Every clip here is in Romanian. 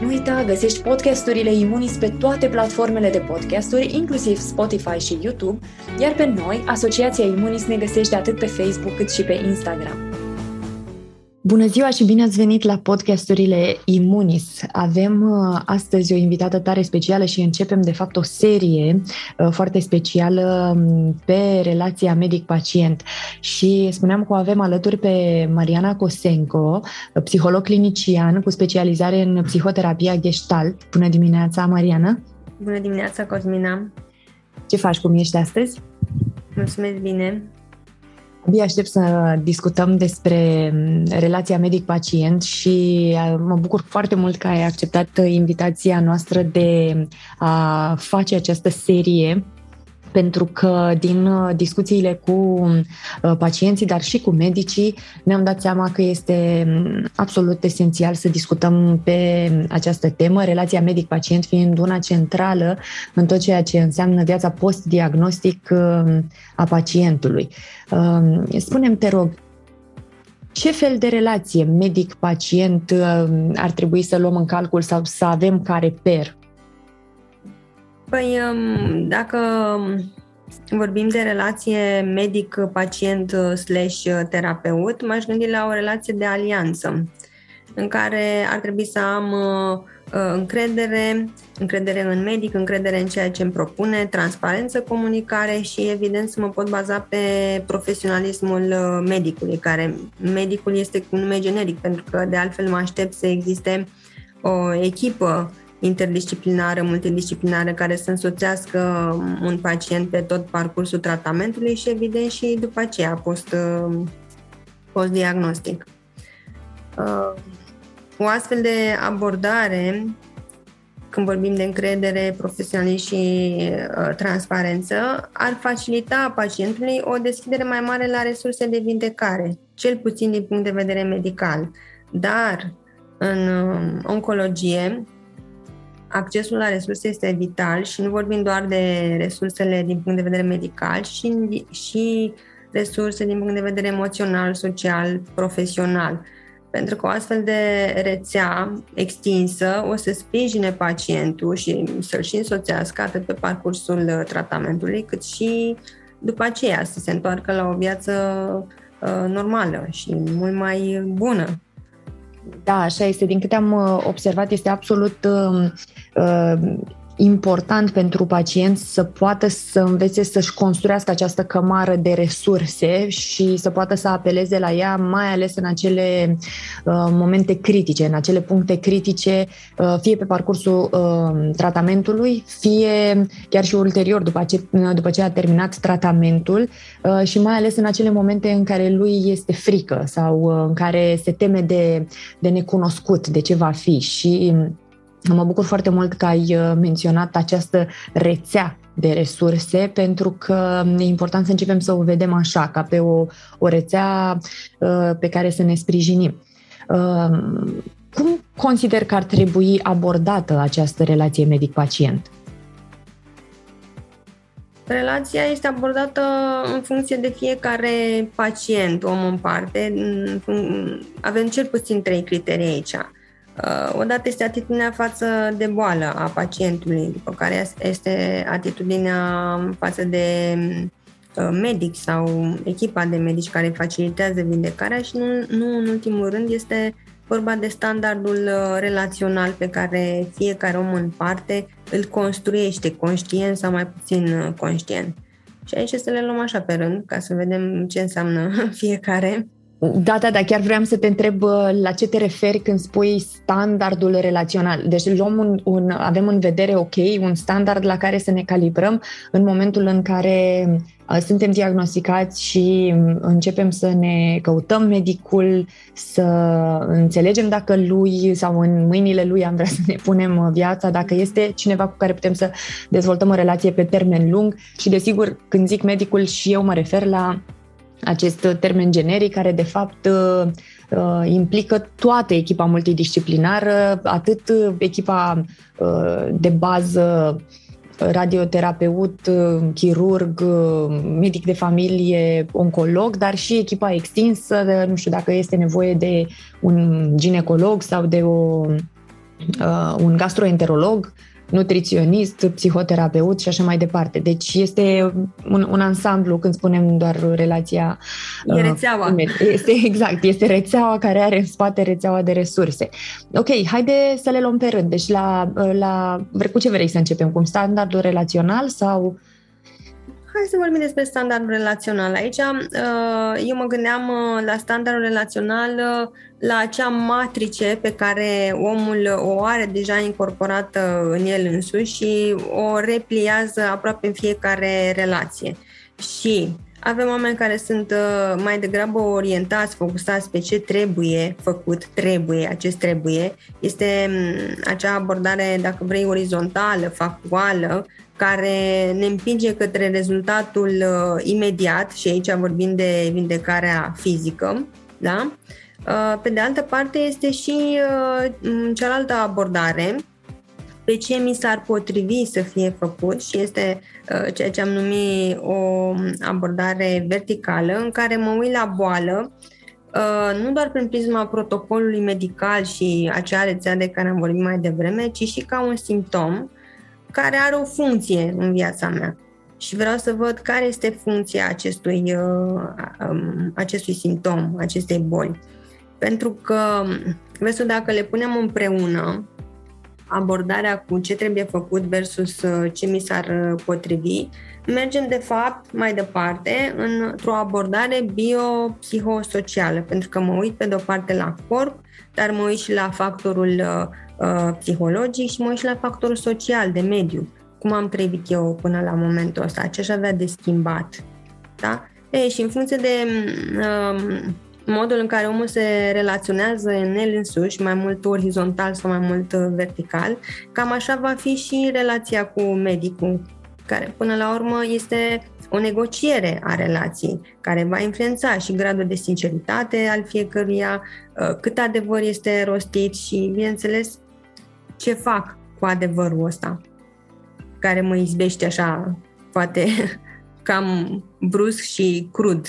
Nu uita, găsești podcasturile Imunis pe toate platformele de podcasturi, inclusiv Spotify și YouTube, iar pe noi, Asociația Imunis, ne găsești atât pe Facebook cât și pe Instagram. Bună ziua și bine ați venit la podcasturile Imunis. Avem uh, astăzi o invitată tare specială și începem de fapt o serie uh, foarte specială um, pe relația medic-pacient. Și spuneam că o avem alături pe Mariana Cosenco, uh, psiholog clinician cu specializare în psihoterapia gestalt. Bună dimineața, Mariana! Bună dimineața, Cosmina! Ce faci? Cum ești astăzi? Mulțumesc bine! Abia aștept să discutăm despre mm, relația medic-pacient și mă bucur foarte mult că ai acceptat invitația noastră de a face această serie pentru că din uh, discuțiile cu uh, pacienții, dar și cu medicii, ne-am dat seama că este mm, absolut esențial să discutăm pe această temă, relația medic-pacient fiind una centrală în tot ceea ce înseamnă viața post-diagnostic uh, a pacientului. Spunem, te rog, ce fel de relație medic-pacient ar trebui să luăm în calcul sau să avem ca reper Păi, um, dacă vorbim de relație medic-pacient slash terapeut, m-aș gândi la o relație de alianță în care ar trebui să am uh, uh, încredere, încredere în medic, încredere în ceea ce îmi propune, transparență, comunicare și evident să mă pot baza pe profesionalismul uh, medicului, care medicul este cu nume generic, pentru că de altfel mă aștept să existe o echipă interdisciplinară, multidisciplinară care să însoțească un pacient pe tot parcursul tratamentului și evident și după aceea post, post-diagnostic. Uh, o astfel de abordare, când vorbim de încredere, profesionalism și uh, transparență, ar facilita pacientului o deschidere mai mare la resurse de vindecare, cel puțin din punct de vedere medical. Dar în uh, oncologie, accesul la resurse este vital și nu vorbim doar de resursele din punct de vedere medical, și, și resurse din punct de vedere emoțional, social, profesional. Pentru că o astfel de rețea extinsă o să sprijine pacientul și să-l și însoțească atât pe parcursul tratamentului, cât și după aceea să se întoarcă la o viață uh, normală și mult mai bună da, așa este. Din câte am uh, observat, este absolut uh, uh, important pentru pacienți să poată să învețe să-și construiască această cămară de resurse și să poată să apeleze la ea, mai ales în acele uh, momente critice, în acele puncte critice, uh, fie pe parcursul uh, tratamentului, fie chiar și ulterior, după ce, după ce a terminat tratamentul uh, și mai ales în acele momente în care lui este frică sau uh, în care se teme de, de necunoscut, de ce va fi. Și Mă bucur foarte mult că ai uh, menționat această rețea de resurse, pentru că e important să începem să o vedem așa, ca pe o, o rețea uh, pe care să ne sprijinim. Uh, cum consider că ar trebui abordată această relație medic-pacient? Relația este abordată în funcție de fiecare pacient, om în parte. Avem cel puțin trei criterii aici. Uh, odată este atitudinea față de boală a pacientului, după care este atitudinea față de uh, medic sau echipa de medici care facilitează vindecarea și nu, nu în ultimul rând este vorba de standardul uh, relațional pe care fiecare om în parte îl construiește, conștient sau mai puțin conștient. Și aici să le luăm așa pe rând, ca să vedem ce înseamnă fiecare. Da, da, da, chiar vreau să te întreb uh, la ce te referi când spui standardul relațional. Deci luăm un, un, avem în vedere, ok, un standard la care să ne calibrăm în momentul în care uh, suntem diagnosticați și um, începem să ne căutăm medicul, să înțelegem dacă lui sau în mâinile lui am vrea să ne punem uh, viața, dacă este cineva cu care putem să dezvoltăm o relație pe termen lung și desigur când zic medicul și eu mă refer la acest termen generic care de fapt uh, uh, implică toată echipa multidisciplinară, atât echipa uh, de bază radioterapeut, chirurg, medic de familie, oncolog, dar și echipa extinsă, de, nu știu dacă este nevoie de un ginecolog sau de o, un gastroenterolog nutriționist, psihoterapeut și așa mai departe. Deci este un, un ansamblu când spunem doar relația. E uh, rețeaua. Este exact, este rețeaua care are în spate rețeaua de resurse. Ok, haide să le luăm pe rând. Deci la, la cu ce vrei să începem? Cu standardul relațional sau Hai să vorbim despre standardul relațional. Aici uh, eu mă gândeam uh, la standardul relațional uh, la acea matrice pe care omul o are deja incorporată în el însuși și o repliază aproape în fiecare relație. Și avem oameni care sunt mai degrabă orientați, focusați pe ce trebuie făcut, trebuie, acest trebuie. Este mm, acea abordare, dacă vrei, orizontală, factuală, care ne împinge către rezultatul uh, imediat și aici vorbim de vindecarea fizică, da? Uh, pe de altă parte este și uh, cealaltă abordare pe ce mi s-ar potrivi să fie făcut și este uh, ceea ce am numit o abordare verticală în care mă uit la boală uh, nu doar prin prisma protocolului medical și acea rețea de care am vorbit mai devreme, ci și ca un simptom care are o funcție în viața mea. Și vreau să văd care este funcția acestui, uh, um, acestui simptom, acestei boli. Pentru că, vezi dacă le punem împreună, abordarea cu ce trebuie făcut versus uh, ce mi s-ar uh, potrivi, mergem de fapt mai departe într-o abordare biopsihosocială, pentru că mă uit pe de o parte la corp, dar mă uit și la factorul uh, psihologic și mă uit și la factorul social, de mediu. Cum am trăit eu până la momentul ăsta, ce aș avea de schimbat. Da? E, și în funcție de uh, modul în care omul se relaționează în el însuși, mai mult orizontal sau mai mult uh, vertical, cam așa va fi și relația cu medicul, care până la urmă este o negociere a relației, care va influența și gradul de sinceritate al fiecăruia, uh, cât adevăr este rostit și, bineînțeles, ce fac cu adevărul ăsta, care mă izbește așa, poate cam brusc și crud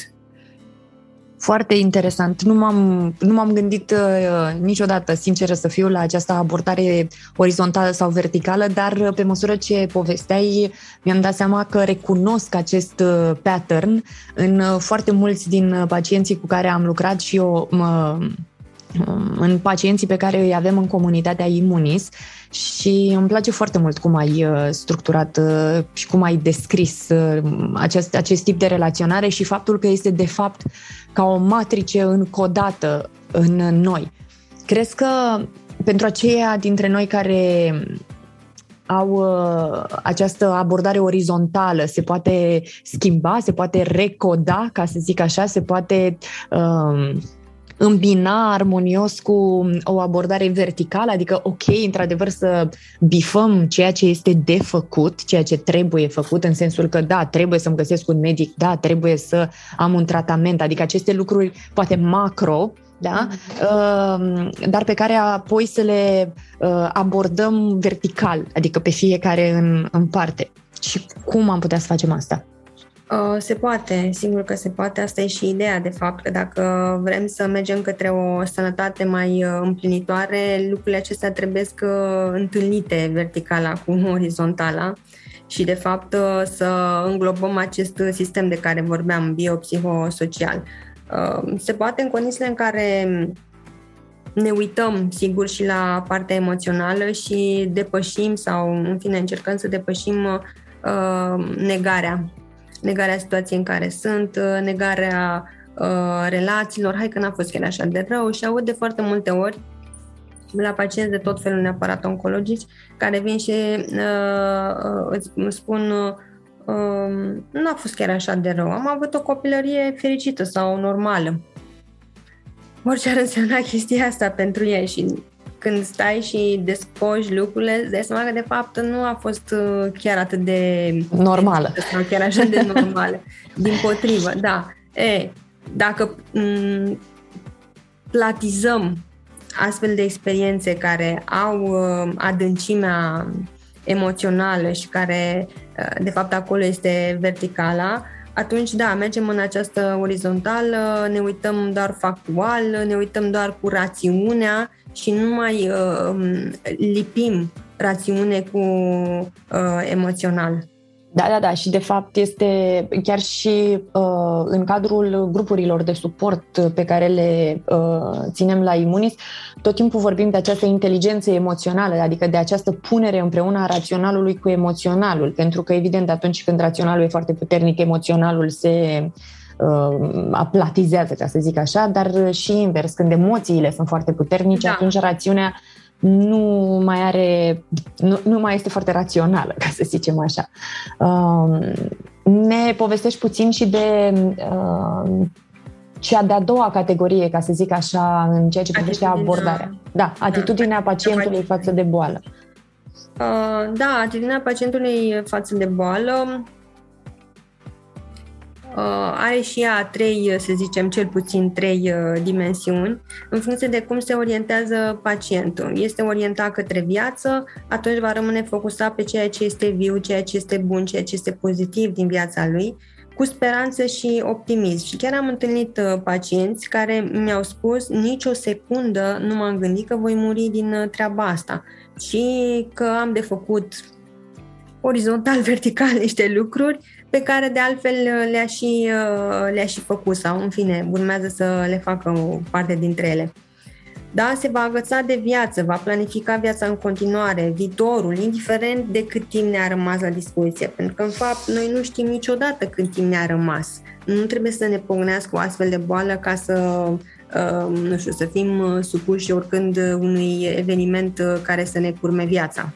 foarte interesant. Nu m-am, nu m-am gândit uh, niciodată, sinceră să fiu, la această abordare orizontală sau verticală, dar uh, pe măsură ce povesteai, mi-am dat seama că recunosc acest uh, pattern în uh, foarte mulți din uh, pacienții cu care am lucrat și eu mă, um, în pacienții pe care îi avem în comunitatea Imunis și îmi place foarte mult cum ai structurat și cum ai descris acest, acest tip de relaționare și faptul că este de fapt ca o matrice încodată în noi. Crezi că pentru aceia dintre noi care au uh, această abordare orizontală, se poate schimba, se poate recoda, ca să zic așa, se poate uh, îmbina armonios cu o abordare verticală, adică ok, într-adevăr să bifăm ceea ce este de făcut, ceea ce trebuie făcut, în sensul că da, trebuie să-mi găsesc un medic, da, trebuie să am un tratament, adică aceste lucruri poate macro, da? Uh, dar pe care apoi să le uh, abordăm vertical, adică pe fiecare în, în parte. Și cum am putea să facem asta? Uh, se poate, sigur că se poate. Asta e și ideea, de fapt, că dacă vrem să mergem către o sănătate mai uh, împlinitoare, lucrurile acestea trebuie să întâlnite verticala cu orizontala și, de fapt, uh, să înglobăm acest sistem de care vorbeam, biopsihosocial. Se poate în condițiile în care ne uităm, sigur, și la partea emoțională și depășim sau, în fine, încercăm să depășim negarea negarea situației în care sunt, uh, negarea uh, relațiilor, hai că n-a fost chiar așa de rău și aud de foarte multe ori la pacienți de tot felul neapărat oncologici care vin și uh, îți spun uh, nu a fost chiar așa de rău. Am avut o copilărie fericită sau normală. Orice ar însemna chestia asta pentru ei și când stai și descoși lucrurile, îți dai seama că de fapt nu a fost uh, chiar atât de normală. Sau chiar așa de normală. Din potrivă, da. E, dacă m- platizăm astfel de experiențe care au uh, adâncimea emoțională și care, uh, de fapt, acolo este verticala, atunci, da, mergem în această orizontală, ne uităm doar factual, ne uităm doar cu rațiunea și nu mai uh, lipim rațiune cu uh, emoțional. Da, da, da. Și de fapt este chiar și uh, în cadrul grupurilor de suport pe care le uh, ținem la Imunis, tot timpul vorbim de această inteligență emoțională, adică de această punere împreună a raționalului cu emoționalul. Pentru că, evident, atunci când raționalul e foarte puternic, emoționalul se uh, aplatizează, ca să zic așa, dar și invers, când emoțiile sunt foarte puternice, da. atunci rațiunea nu mai are, nu, nu mai este foarte rațională, ca să zicem așa. Uh, ne povestești puțin și de uh, cea de-a doua categorie, ca să zic așa, în ceea ce privește abordarea. Da, atitudinea da, pacientului față de boală. Uh, da, atitudinea pacientului față de boală Uh, are și ea trei, să zicem, cel puțin trei uh, dimensiuni, în funcție de cum se orientează pacientul. Este orientat către viață, atunci va rămâne focusat pe ceea ce este viu, ceea ce este bun, ceea ce este pozitiv din viața lui, cu speranță și optimism. Și chiar am întâlnit uh, pacienți care mi-au spus nici o secundă nu m-am gândit că voi muri din treaba asta și că am de făcut orizontal, vertical niște lucruri pe care de altfel le-a și, uh, le-a și făcut sau în fine urmează să le facă o parte dintre ele. Da, se va agăța de viață, va planifica viața în continuare, viitorul, indiferent de cât timp ne-a rămas la dispoziție. Pentru că, în fapt, noi nu știm niciodată cât timp ne-a rămas. Nu trebuie să ne pognească o astfel de boală ca să, uh, nu știu, să fim uh, supuși oricând unui eveniment care să ne curme viața.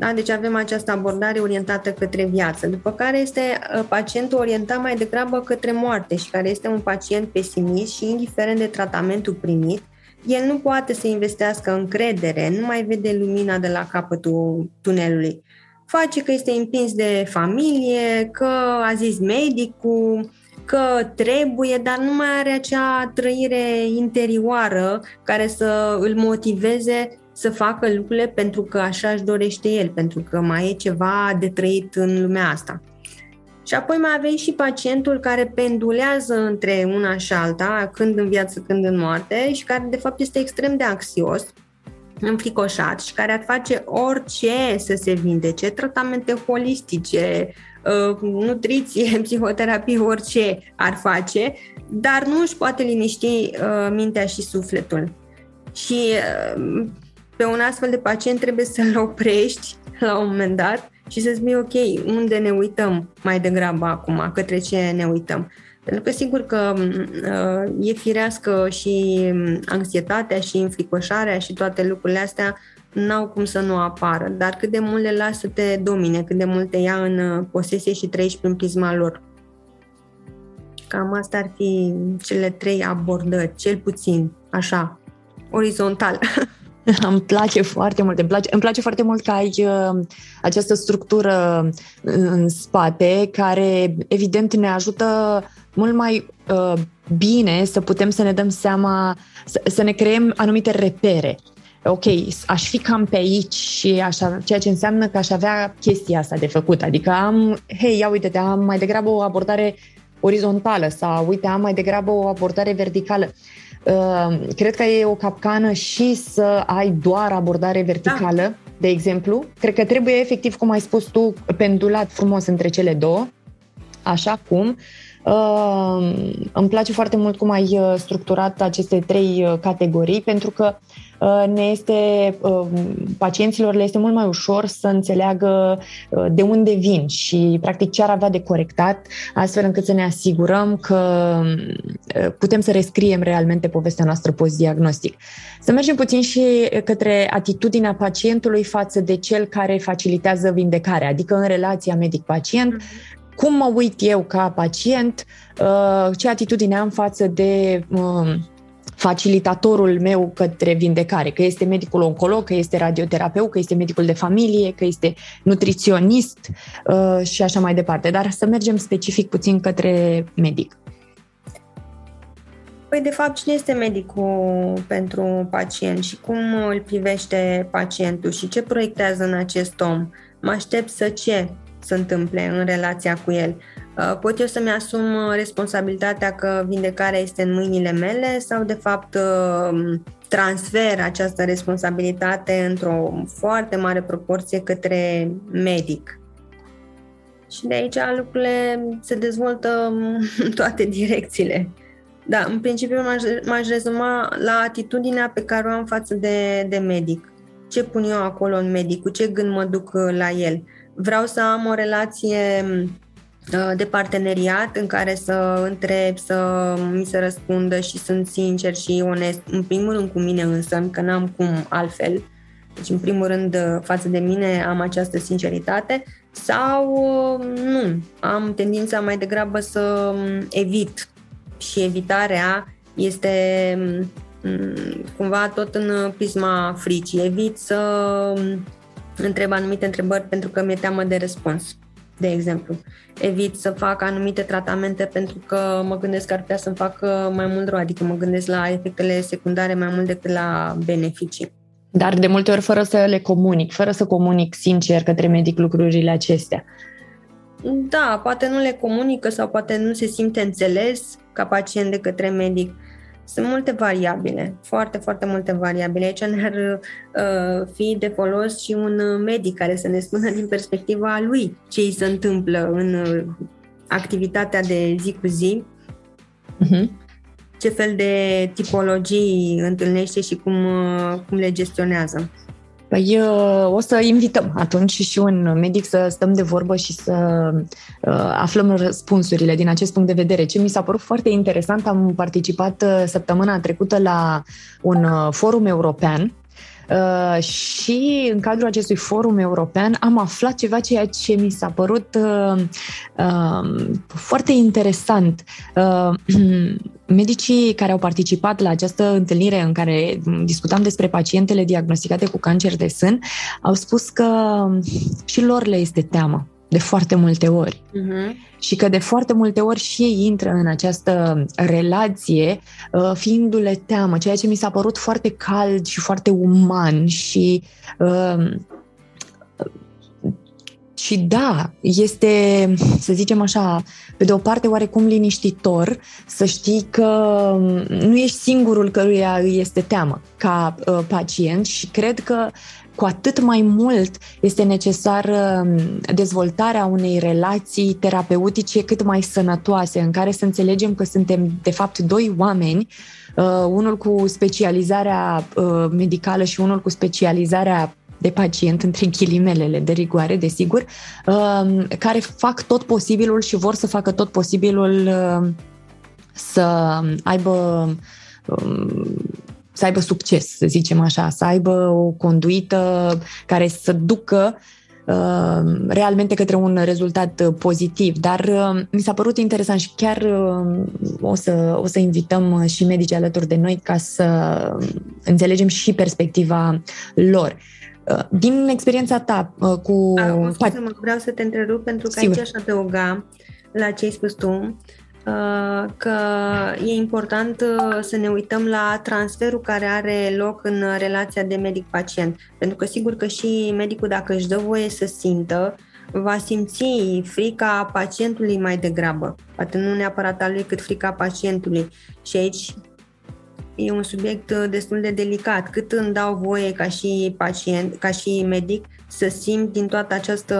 Da? Deci avem această abordare orientată către viață, după care este uh, pacientul orientat mai degrabă către moarte și care este un pacient pesimist și indiferent de tratamentul primit, el nu poate să investească încredere, nu mai vede lumina de la capătul tunelului. Face că este împins de familie, că a zis medicul, că trebuie, dar nu mai are acea trăire interioară care să îl motiveze să facă lucrurile pentru că așa își dorește el, pentru că mai e ceva de trăit în lumea asta. Și apoi mai avem și pacientul care pendulează între una și alta, când în viață, când în moarte, și care de fapt este extrem de anxios, înfricoșat și care ar face orice să se vindece, tratamente holistice, uh, nutriție, psihoterapie, orice ar face, dar nu își poate liniști uh, mintea și sufletul. Și uh, pe un astfel de pacient trebuie să-l oprești la un moment dat și să spui, ok, unde ne uităm mai degrabă acum, către ce ne uităm. Pentru că sigur că uh, e firească și anxietatea și înfricoșarea și toate lucrurile astea n-au cum să nu apară, dar cât de mult le lasă să te domine, cât de mult te ia în uh, posesie și trăiești prin prisma lor. Cam asta ar fi cele trei abordări, cel puțin, așa, orizontal. Îmi place foarte mult. Îmi place, îmi place foarte mult că ai uh, această structură în spate care, evident, ne ajută mult mai uh, bine să putem să ne dăm seama, să, să ne creăm anumite repere. Ok, aș fi cam pe aici și așa, ceea ce înseamnă că aș avea chestia asta de făcut. Adică am, hei, ia uite-te, am mai degrabă o abordare orizontală sau uite, am mai degrabă o abordare verticală. Uh, Ehm, cred că e o capcană și să ai doar abordare verticală, da. de exemplu. Cred că trebuie efectiv, cum ai spus tu, pendulat frumos între cele două, așa cum Uh, îmi place foarte mult cum ai uh, structurat aceste trei uh, categorii, pentru că ne este, pacienților le este mult mai ușor să înțeleagă de unde vin și practic ce ar avea de corectat, astfel încât să ne asigurăm că putem să rescriem realmente povestea noastră post-diagnostic. Să mergem puțin și către atitudinea pacientului față de cel care facilitează vindecarea, adică în relația medic-pacient, mm-hmm cum mă uit eu ca pacient, uh, ce atitudine am față de um, facilitatorul meu către vindecare, că este medicul oncolog, că este radioterapeut, că este medicul de familie, că este nutriționist uh, și așa mai departe. Dar să mergem specific puțin către medic. Păi, de fapt, cine este medicul pentru pacient și cum îl privește pacientul și ce proiectează în acest om? Mă aștept să ce? Se întâmple în relația cu el. Uh, pot eu să-mi asum uh, responsabilitatea că vindecarea este în mâinile mele sau de fapt uh, transfer această responsabilitate într-o foarte mare proporție către medic. Și de aici lucrurile se dezvoltă în toate direcțiile. Da, în principiu m-aș, m-aș rezuma la atitudinea pe care o am față de, de medic. Ce pun eu acolo în medic, cu ce gând mă duc la el. Uh, Vreau să am o relație uh, de parteneriat în care să întreb, să mi se răspundă și sunt sincer și onest, în primul rând cu mine însă, că n-am cum altfel. Deci, în primul rând, uh, față de mine am această sinceritate sau uh, nu, am tendința mai degrabă să um, evit și evitarea este um, cumva tot în prisma fricii. Evit să um, întreb anumite întrebări pentru că mi-e teamă de răspuns, de exemplu. Evit să fac anumite tratamente pentru că mă gândesc că ar putea să-mi fac mai mult rău, adică mă gândesc la efectele secundare mai mult decât la beneficii. Dar de multe ori fără să le comunic, fără să comunic sincer către medic lucrurile acestea. Da, poate nu le comunică sau poate nu se simte înțeles ca pacient de către medic. Sunt multe variabile, foarte, foarte multe variabile. Aici ne-ar uh, fi de folos și un medic care să ne spună din perspectiva lui ce îi se întâmplă în uh, activitatea de zi cu zi, uh-huh. ce fel de tipologii întâlnește și cum, uh, cum le gestionează. Păi o să invităm atunci și un medic să stăm de vorbă și să uh, aflăm răspunsurile din acest punct de vedere. Ce mi s-a părut foarte interesant, am participat uh, săptămâna trecută la un uh, forum european Uh, și în cadrul acestui forum european am aflat ceva ceea ce mi s-a părut uh, uh, foarte interesant. Uh, medicii care au participat la această întâlnire în care discutam despre pacientele diagnosticate cu cancer de sân au spus că și lor le este teamă de foarte multe ori. Uh-huh. Și că de foarte multe ori și ei intră în această relație uh, fiindu-le teamă, ceea ce mi s-a părut foarte cald și foarte uman și uh, și da, este, să zicem așa, pe de o parte oarecum liniștitor să știi că nu ești singurul căruia îi este teamă ca uh, pacient și cred că cu atât mai mult este necesară um, dezvoltarea unei relații terapeutice cât mai sănătoase, în care să înțelegem că suntem, de fapt, doi oameni, uh, unul cu specializarea uh, medicală și unul cu specializarea de pacient, între închilimelele de rigoare, desigur, um, care fac tot posibilul și vor să facă tot posibilul um, să aibă să aibă succes, să zicem așa, să aibă o conduită care să ducă uh, realmente către un rezultat pozitiv. Dar uh, mi s-a părut interesant și chiar uh, o să, o să invităm și medici alături de noi ca să înțelegem și perspectiva lor. Din experiența ta cu... A, vreau să te întrerup pentru că Sigur. aici aș adăuga la ce ai spus tu Uh, că e important uh, să ne uităm la transferul care are loc în relația de medic-pacient. Pentru că sigur că și medicul, dacă își dă voie să simtă, va simți frica pacientului mai degrabă. Poate nu neapărat a lui, cât frica pacientului. Și aici e un subiect uh, destul de delicat. Cât îmi dau voie ca și pacient, ca și medic, să simt din toată această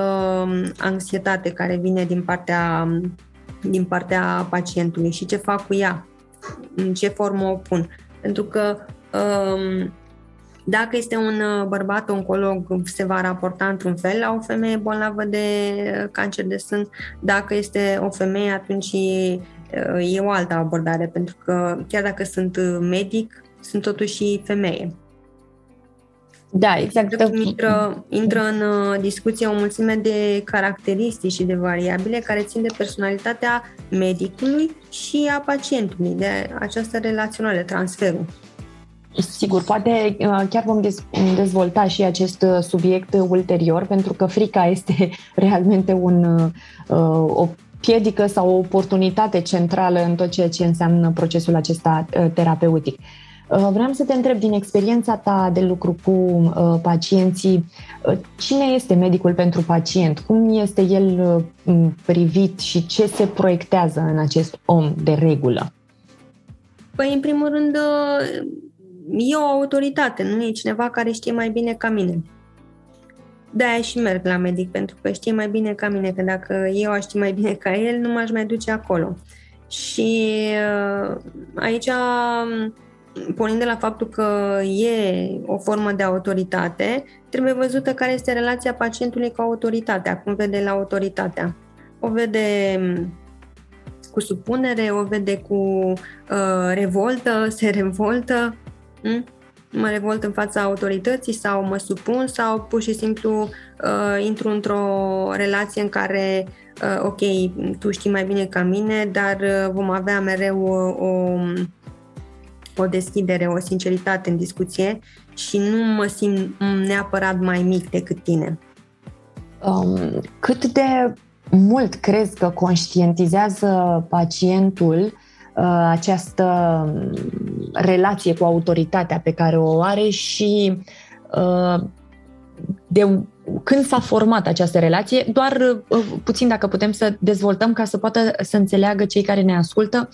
um, anxietate care vine din partea um, din partea pacientului și ce fac cu ea, în ce formă o pun. Pentru că um, dacă este un uh, bărbat oncolog, se va raporta într-un fel la o femeie bolnavă de cancer de sân. Dacă este o femeie, atunci e o altă abordare, pentru că chiar dacă sunt medic, sunt totuși femeie. Da, exact. Intră, intră în uh, discuție o mulțime de caracteristici și de variabile care țin de personalitatea medicului și a pacientului, de această relaționare, transferul. Sigur, poate uh, chiar vom dezvolta și acest uh, subiect ulterior, pentru că frica este realmente un, o piedică sau o oportunitate centrală în tot ceea ce înseamnă procesul acesta terapeutic. Uh, vreau să te întreb din experiența ta de lucru cu uh, pacienții, uh, cine este medicul pentru pacient? Cum este el privit și ce se proiectează în acest om de regulă? Păi, în primul rând, e o autoritate, nu e cineva care știe mai bine ca mine. De-aia și merg la medic, pentru că știe mai bine ca mine, că dacă eu aș ști mai bine ca el, nu m-aș mai duce acolo. Și aici pornind de la faptul că e o formă de autoritate, trebuie văzută care este relația pacientului cu autoritatea, cum vede la autoritatea. O vede mm, cu supunere, o vede cu uh, revoltă, se revoltă, hm? Mă revolt în fața autorității sau mă supun sau pur și simplu uh, intru într-o relație în care, uh, ok, tu știi mai bine ca mine, dar uh, vom avea mereu o, o o deschidere, o sinceritate în discuție și nu mă simt neapărat mai mic decât tine. Um, cât de mult crezi că conștientizează pacientul uh, această relație cu autoritatea pe care o are și uh, de când s-a format această relație, doar uh, puțin dacă putem să dezvoltăm ca să poată să înțeleagă cei care ne ascultă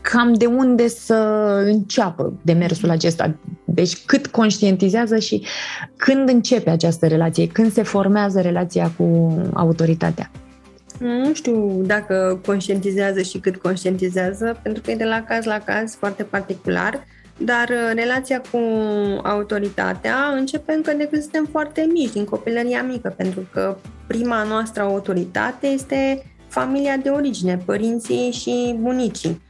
cam de unde să înceapă demersul acesta. Deci cât conștientizează și când începe această relație, când se formează relația cu autoritatea. Nu știu dacă conștientizează și cât conștientizează, pentru că e de la caz la caz foarte particular, dar uh, relația cu autoritatea începe încă de când suntem foarte mici, din copilăria mică, pentru că prima noastră autoritate este familia de origine, părinții și bunicii.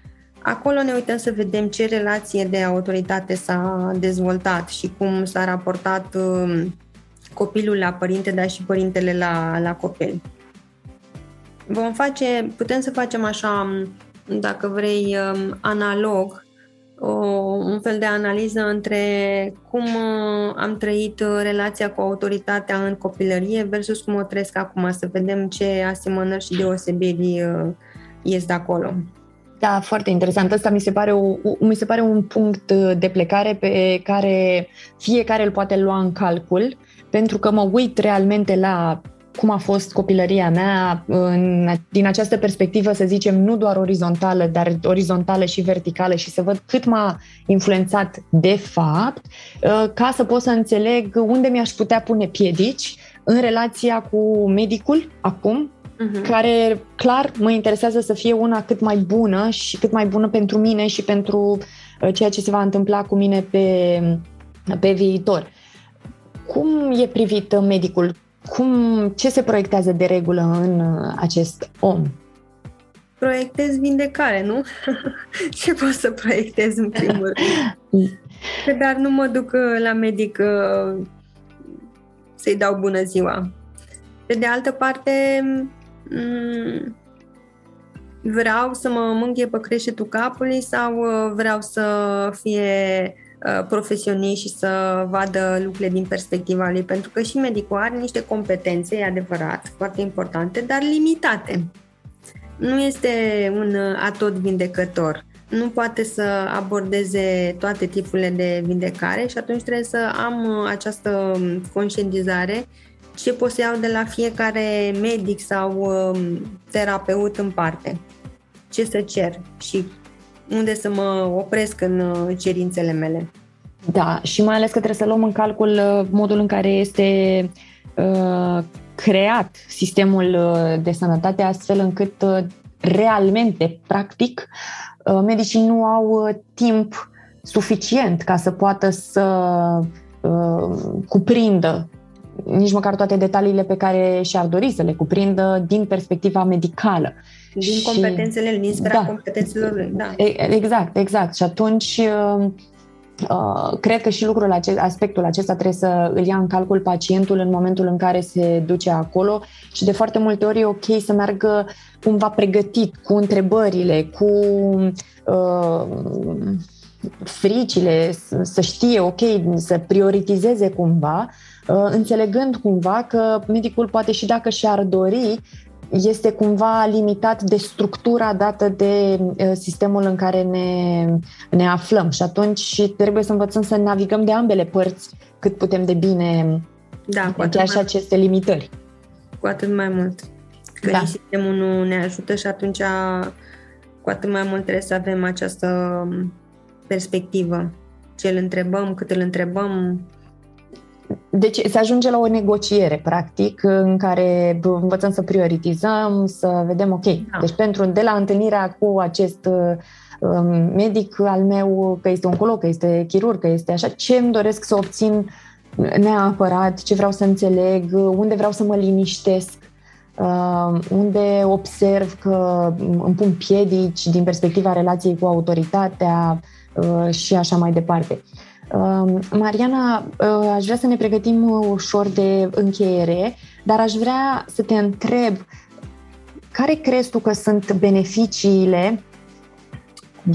Acolo ne uităm să vedem ce relație de autoritate s-a dezvoltat și cum s-a raportat um, copilul la părinte, dar și părintele la, la copil. Vom face, putem să facem așa, dacă vrei, um, analog, o, un fel de analiză între cum uh, am trăit uh, relația cu autoritatea în copilărie versus cum o trăiesc acum, să vedem ce asemănări și deosebiri uh, ies de acolo. Da, foarte interesant. Asta mi se, pare o, mi se pare un punct de plecare pe care fiecare îl poate lua în calcul, pentru că mă uit realmente la cum a fost copilăria mea în, din această perspectivă, să zicem, nu doar orizontală, dar orizontală și verticală și să văd cât m-a influențat de fapt, ă, ca să pot să înțeleg unde mi-aș putea pune piedici în relația cu medicul acum, uh-huh. care clar mă interesează să fie una cât mai bună și cât mai bună pentru mine și pentru uh, ceea ce se va întâmpla cu mine pe, pe viitor. Cum e privit medicul? Cum, ce se proiectează de regulă în uh, acest om? Proiectez vindecare, nu? ce pot să proiectez în primul rând? Dar nu mă duc uh, la medic să-i dau bună ziua. Pe de altă parte, Mm, vreau să mă mânghie pe creștetul capului sau uh, vreau să fie uh, profesionist și să vadă lucrurile din perspectiva lui, pentru că și medicul are niște competențe, e adevărat, foarte importante, dar limitate. Nu este un uh, atot vindecător. Nu poate să abordeze toate tipurile de vindecare și atunci trebuie să am această conștientizare ce pot să iau de la fiecare medic sau um, terapeut în parte. Ce să cer și unde să mă opresc în uh, cerințele mele. Da, și mai ales că trebuie să luăm în calcul uh, modul în care este uh, creat sistemul uh, de sănătate astfel încât uh, realmente, practic, uh, medicii nu au timp suficient ca să poată să cuprindă nici măcar toate detaliile pe care și-ar dori să le cuprindă din perspectiva medicală. Din competențele, din sfera da, competențelor lui, da. Exact, exact. Și atunci Uh, cred că și lucrul acest, aspectul acesta trebuie să îl ia în calcul pacientul în momentul în care se duce acolo și de foarte multe ori e ok să meargă cumva pregătit, cu întrebările, cu uh, fricile, să știe, ok, să prioritizeze cumva, uh, înțelegând cumva că medicul poate și dacă și-ar dori este cumva limitat de structura dată de sistemul în care ne, ne aflăm și atunci trebuie să învățăm să navigăm de ambele părți cât putem de bine da, cu chiar și aceste limitări. Cu atât mai mult. Că da. sistemul nu ne ajută și atunci cu atât mai mult trebuie să avem această perspectivă. Ce îl întrebăm, cât îl întrebăm, deci se ajunge la o negociere, practic, în care învățăm să prioritizăm, să vedem, ok, da. deci pentru de la întâlnirea cu acest um, medic al meu, că este oncolog, că este chirurg, că este așa, ce îmi doresc să obțin neapărat, ce vreau să înțeleg, unde vreau să mă liniștesc, uh, unde observ că îmi pun piedici din perspectiva relației cu autoritatea uh, și așa mai departe. Mariana, uh, aș vrea să ne pregătim ușor de încheiere, dar aș vrea să te întreb care crezi tu că sunt beneficiile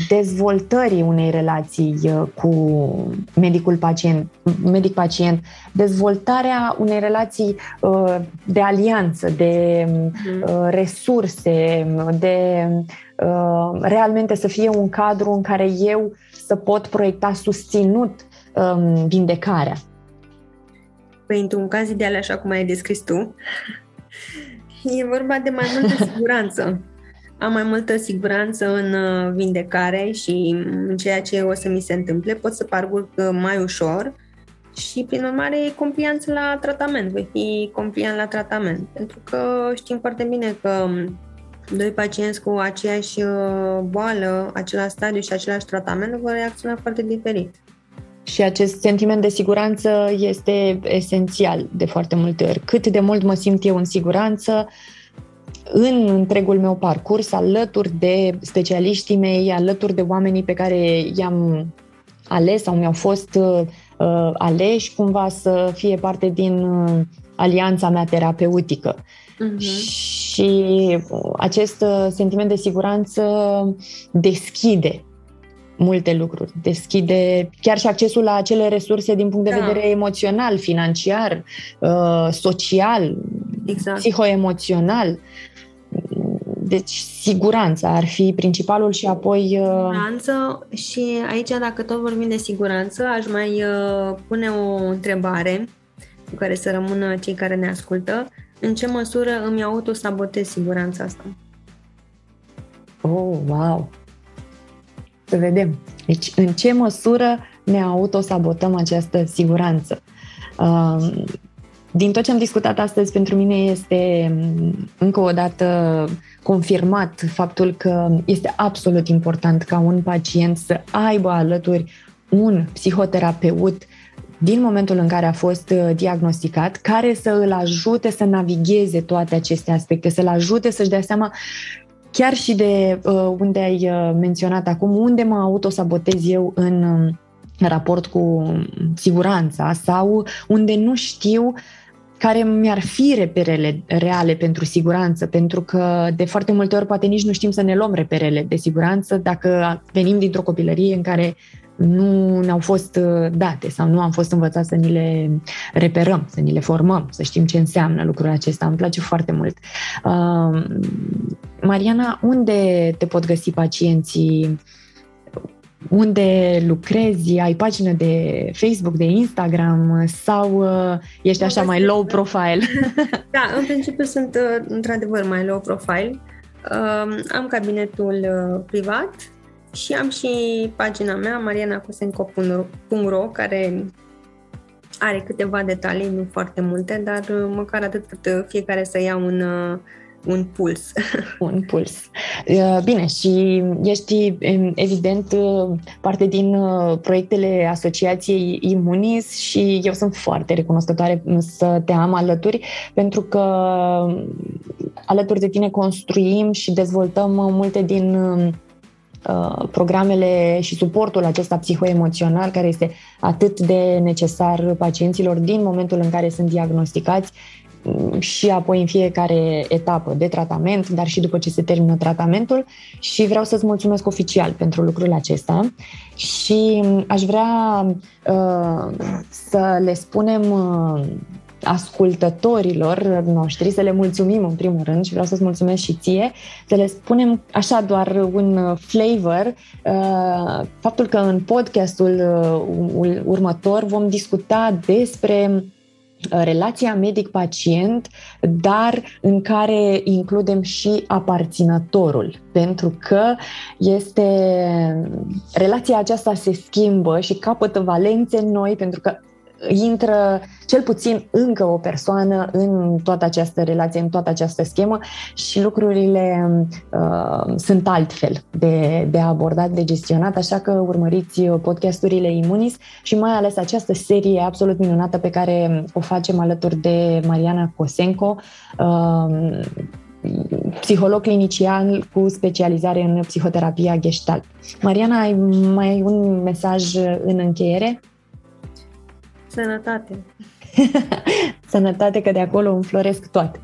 dezvoltării unei relații uh, cu medicul pacient, medic-pacient, dezvoltarea unei relații uh, de alianță, de mhm. resurse, de realmente să fie un cadru în care eu să pot proiecta susținut um, vindecarea? Păi, într-un caz ideal, așa cum ai descris tu, e vorba de mai multă siguranță. Am mai multă siguranță în uh, vindecare și în ceea ce o să mi se întâmple. Pot să parcurg uh, mai ușor și, prin urmare, e confianță la tratament. Voi fi confiant la tratament. Pentru că știm foarte bine că um, doi pacienți cu aceeași uh, boală, același stadiu și același tratament vor reacționa foarte diferit. Și acest sentiment de siguranță este esențial de foarte multe ori. Cât de mult mă simt eu în siguranță în întregul meu parcurs, alături de specialiștii mei, alături de oamenii pe care i-am ales sau mi-au fost uh, aleși, cumva să fie parte din uh, alianța mea terapeutică. Uh-huh. Și acest uh, sentiment de siguranță deschide multe lucruri. Deschide chiar și accesul la acele resurse din punct de da. vedere emoțional, financiar, uh, social, exact. psihoemoțional. Deci siguranța ar fi principalul și apoi... Uh... Siguranță și aici, dacă tot vorbim de siguranță, aș mai uh, pune o întrebare cu care să rămână cei care ne ascultă. În ce măsură îmi autosabotez siguranța asta? Oh, wow! Să vedem. Deci, în ce măsură ne autosabotăm această siguranță? Um, din tot ce am discutat astăzi, pentru mine este um, încă o dată confirmat faptul că este absolut important ca un pacient să aibă alături un psihoterapeut din momentul în care a fost uh, diagnosticat, care să îl ajute să navigheze toate aceste aspecte, să-l ajute să-și dea seama chiar și de uh, unde ai uh, menționat acum, unde mă autosabotez eu în uh, raport cu siguranța sau unde nu știu care mi-ar fi reperele reale pentru siguranță, pentru că de foarte multe ori poate nici nu știm să ne luăm reperele de siguranță. Dacă venim dintr-o copilărie în care nu ne-au fost uh, date sau nu am fost învățați să ni le reperăm, să ni le formăm, să știm ce înseamnă lucrul acesta. Îmi place foarte mult. Uh, Mariana, unde te pot găsi pacienții? Unde lucrezi? Ai pagină de Facebook, de Instagram sau uh, ești așa mai low profile? Da, în principiu sunt într-adevăr mai low profile. Am cabinetul privat și am și pagina mea, marianacosenco.ro, care are câteva detalii, nu foarte multe, dar uh, măcar atât cât uh, fiecare să ia un, uh, un puls. Un puls. Uh, bine, și ești evident uh, parte din uh, proiectele Asociației Imunis și eu sunt foarte recunoscătoare să te am alături pentru că alături de tine construim și dezvoltăm multe din programele și suportul acesta psihoemoțional care este atât de necesar pacienților din momentul în care sunt diagnosticați și apoi în fiecare etapă de tratament, dar și după ce se termină tratamentul. Și vreau să-ți mulțumesc oficial pentru lucrul acesta. Și aș vrea uh, să le spunem uh, ascultătorilor noștri, să le mulțumim în primul rând și vreau să-ți mulțumesc și ție, să le spunem așa doar un flavor, uh, faptul că în podcastul uh, următor vom discuta despre relația medic-pacient, dar în care includem și aparținătorul, pentru că este relația aceasta se schimbă și capătă valențe noi, pentru că intră cel puțin încă o persoană în toată această relație, în toată această schemă și lucrurile uh, sunt altfel de, de abordat, de gestionat, așa că urmăriți podcasturile Imunis și mai ales această serie absolut minunată pe care o facem alături de Mariana Cosenco, uh, psiholog clinician cu specializare în psihoterapia gestalt. Mariana, ai mai un mesaj în încheiere? Sănătate. Sănătate, că de acolo înfloresc toate.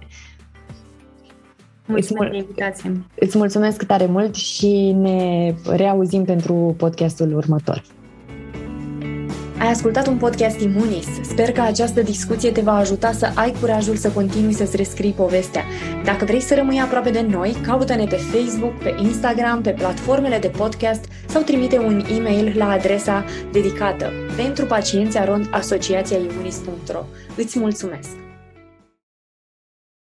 Mulțumesc îți, invitație. Îți mulțumesc tare mult și ne reauzim pentru podcastul următor. Ai ascultat un podcast Imunis. Sper că această discuție te va ajuta să ai curajul să continui să-ți rescrii povestea. Dacă vrei să rămâi aproape de noi, caută-ne pe Facebook, pe Instagram, pe platformele de podcast sau trimite un e-mail la adresa dedicată pentru pacienți asociația imunis.ro. Îți mulțumesc!